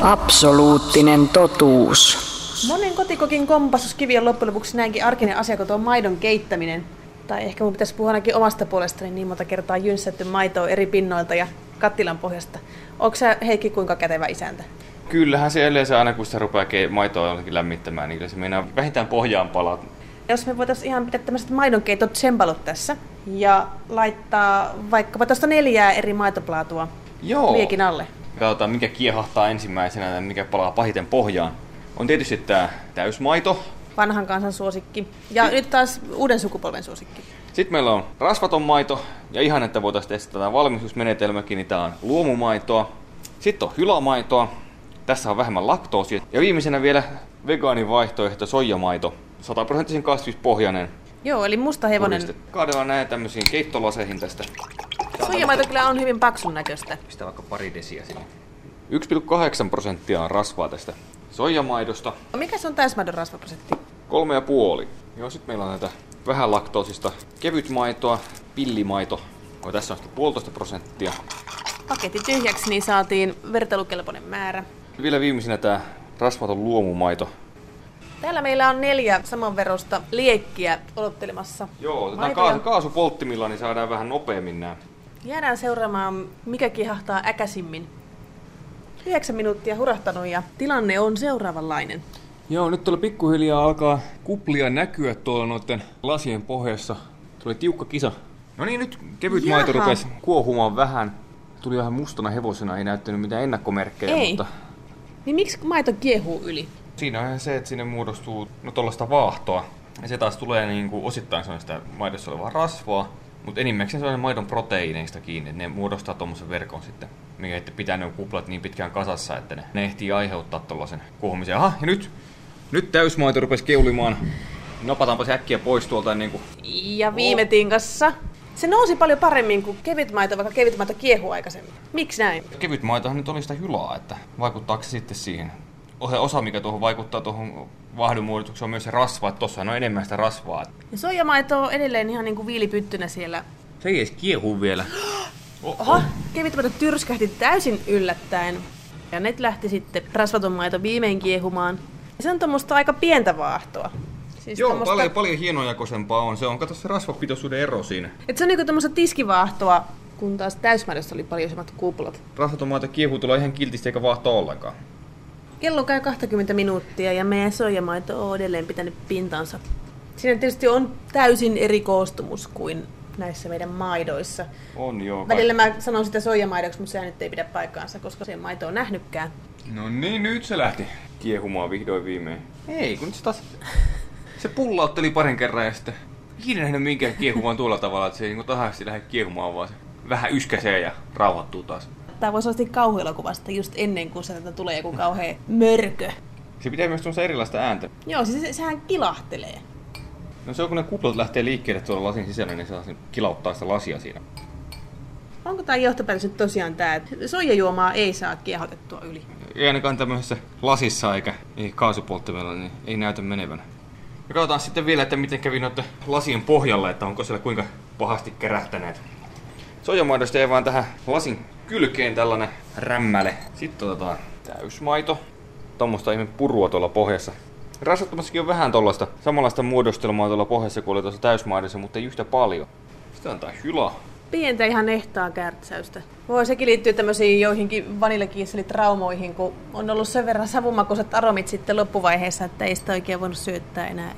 Absoluuttinen totuus. Monen kotikokin kompastuskivi on loppujen lopuksi näinkin arkinen asia kuin tuo maidon keittäminen. Tai ehkä mun pitäisi puhua ainakin omasta puolestani niin monta kertaa jynssätty maitoa eri pinnoilta ja kattilan pohjasta. Onko sä Heikki kuinka kätevä isäntä? Kyllähän se yleensä aina kun sitä rupeaa maitoa jollakin lämmittämään, niin kyllä se meinaa vähintään pohjaan palaa. Jos me voitaisiin ihan pitää tämmöiset maidonkeitot tsempalot tässä ja laittaa vaikkapa tuosta neljää eri maitoplaatua Joo. liekin alle. Katsotaan mikä kiehahtaa ensimmäisenä ja mikä palaa pahiten pohjaan. On tietysti tämä täysmaito. Vanhan kansan suosikki. Ja nyt taas uuden sukupolven suosikki. Sitten meillä on rasvaton maito, ja ihan että voitaisiin testata tämä valmistusmenetelmäkin, niin tämä on luomumaitoa. Sitten on hylamaitoa, tässä on vähemmän laktoosia. Ja viimeisenä vielä vegaanin vaihtoehto soijamaito, 100 prosenttisen kasvispohjainen. Joo, eli musta hevonen. Kaadellaan näin tämmöisiin keittolaseihin tästä. Soijamaito kyllä on hyvin paksun näköistä. Pistää vaikka pari desiä sinne. 1,8 prosenttia on rasvaa tästä soijamaidosta. Mikä se on täysmaidon rasvaprosentti? Kolme ja puoli. Joo, sitten meillä on näitä vähän laktoosista kevytmaitoa, pillimaito. No, tässä on sitten puolitoista prosenttia. Paketti tyhjäksi, niin saatiin vertailukelpoinen määrä. Vielä viimeisenä tämä rasvaton luomumaito. Täällä meillä on neljä samanverosta liekkiä odottelemassa. Joo, otetaan kaasu, kaasupolttimilla, niin saadaan vähän nopeammin nämä. Jäädään seuraamaan, mikä kihahtaa äkäsimmin. 9 minuuttia hurahtanut ja tilanne on seuraavanlainen. Joo, nyt tuolla pikkuhiljaa alkaa kuplia näkyä tuolla noiden lasien pohjassa. Tuli tiukka kisa. No niin, nyt kevyt Jaha. maito rupesi kuohumaan vähän. Tuli vähän mustana hevosena, ei näyttänyt mitään ennakkomerkkejä, Ei. mutta Niin miksi maito kiehuu yli? Siinä on se, että sinne muodostuu no tuollaista vaahtoa. Ja se taas tulee niin kuin osittain se on sitä maidossa olevaa rasvaa, mutta enimmäkseen se on maidon proteiineista kiinni. että Ne muodostaa tuommoisen verkon sitten, mikä että pitää ne kuplat niin pitkään kasassa, että ne, ne ehtii aiheuttaa tuollaisen kuohumisen. Aha, ja nyt, nyt täysmaito rupesi keulimaan. Napataanpa se äkkiä pois tuolta niin kuin... Ja viime tinkassa se nousi paljon paremmin kuin kevyt maito, vaikka kevyt maito kiehuu aikaisemmin. Miksi näin? Kevyt maitohan nyt oli sitä hylaa, että vaikuttaako se sitten siihen? Osa- Osa, mikä tuohon vaikuttaa tuohon vaahdunmuodotukseen, on myös se rasva, että tuossa on enemmän sitä rasvaa. Ja soijamaito on edelleen ihan niin kuin viilipyttynä siellä. Se ei edes kiehu vielä. Oho, kevyt maito tyrskähti täysin yllättäen. Ja nyt lähti sitten rasvaton maito viimein kiehumaan. Ja se on tuommoista aika pientä vaahtoa. Siis Joo, tommosta- paljon, paljon hienojakoisempaa on. Se on, kato se rasvapitoisuuden ero siinä. Et se on niinku tämmöistä tiskivaahtoa, kun taas täysmaidossa oli paljon isommat kuplat. Rasvatomaito kiehuu tulee ihan kiltisti eikä vaahtoa ollenkaan. Kello käy 20 minuuttia ja meidän soijamaito on edelleen pitänyt pintansa. Siinä tietysti on täysin eri koostumus kuin näissä meidän maidoissa. On joo. Välillä mä sanon sitä soijamaidoksi, mutta sehän nyt ei pidä paikkaansa, koska se maito on nähnytkään. No niin, nyt se lähti kiehumaan vihdoin viimein. Ei, kun se taas... Se pullautteli parin kerran ja sitten... Ikinä nähnyt minkään kiehumaan tuolla tavalla, että se ei niin tahasti lähde kiehumaan, vaan se vähän yskäsee ja rauhoittuu taas. Tämä voisi olla kauhuelokuvasta just ennen kuin se tätä tulee joku kauhea mörkö. Se pitää myös tuossa erilaista ääntä. Joo, siis se, sehän kilahtelee. No se on kun ne kuplat lähtee liikkeelle tuolla lasin sisällä, niin se kilauttaa sitä lasia siinä. Onko tämä johtopäätös nyt tosiaan tämä, että soijajuomaa ei saa kiehotettua yli? Ei ainakaan tämmöisessä lasissa eikä ei kaasupolttimella, niin ei näytä menevän. Ja katsotaan sitten vielä, että miten kävi noiden lasien pohjalla, että onko siellä kuinka pahasti kärähtäneet. Sojamaidosta ei vaan tähän lasin kylkeen tällainen rämmäle. Sitten otetaan täysmaito. Tuommoista ihme purua tuolla pohjassa. Rasvattomassakin on vähän tuollaista samanlaista muodostelmaa tuolla pohjassa kuin oli tuossa täysmaidossa, mutta ei yhtä paljon. Sitten tää hyla. Pientä ihan ehtaa kärtsäystä. Voi sekin liittyy tämmöisiin joihinkin vaniljakiisselitraumoihin, kun on ollut sen verran savumakuiset aromit sitten loppuvaiheessa, että ei sitä oikein voinut syöttää enää.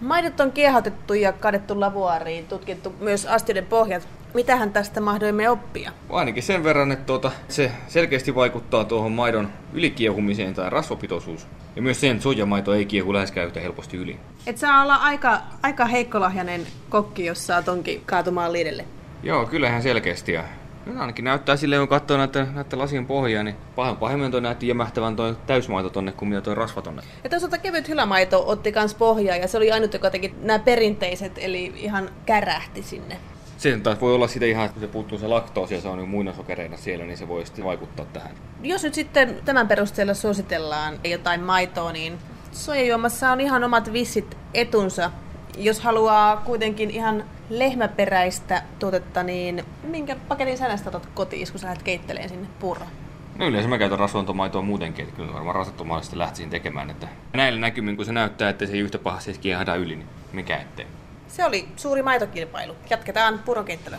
Maidot on kiehotettu ja kadettu lavuaariin, tutkittu myös astioiden pohjat. Mitähän tästä mahdoimme oppia? Ainakin sen verran, että tuota, se selkeästi vaikuttaa tuohon maidon ylikiehumiseen tai rasvapitoisuus. Ja myös sen, että sojamaito ei kiehu läheskään yhtä helposti yli. Et saa olla aika, aika heikkolahjainen kokki, jos saa tonkin kaatumaan liidelle. Joo, kyllähän selkeästi. Ja no, ainakin näyttää silleen, kun katsoo näitä, näitä lasien pohjaa, niin pahan pahemmin toi näytti jämähtävän toi täysmaito tonne kuin mitä toi rasva tonne. Ja toisaalta kevyt hylämaito otti kans pohjaa ja se oli ainut, joka teki nämä perinteiset, eli ihan kärähti sinne. Se taas voi olla sitä ihan, että se puuttuu se laktoosi ja se on niin muinasokereina siellä, niin se voi sitten vaikuttaa tähän. Jos nyt sitten tämän perusteella suositellaan jotain maitoa, niin soijajuomassa on ihan omat vissit etunsa. Jos haluaa kuitenkin ihan lehmäperäistä tuotetta, niin minkä paketin sä näistä otat kotiin, kun sä lähdet keitteleen sinne puuroon? No yleensä mä käytän rasvantomaitoa muutenkin, että kyllä varmaan rasvattomaista lähtisin tekemään. Että näillä näkymin, kun se näyttää, että se ei yhtä pahasti kiehada yli, niin mikä ettei. Se oli suuri maitokilpailu. Jatketaan puronkeittelyä.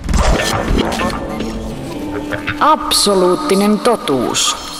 Absoluuttinen totuus.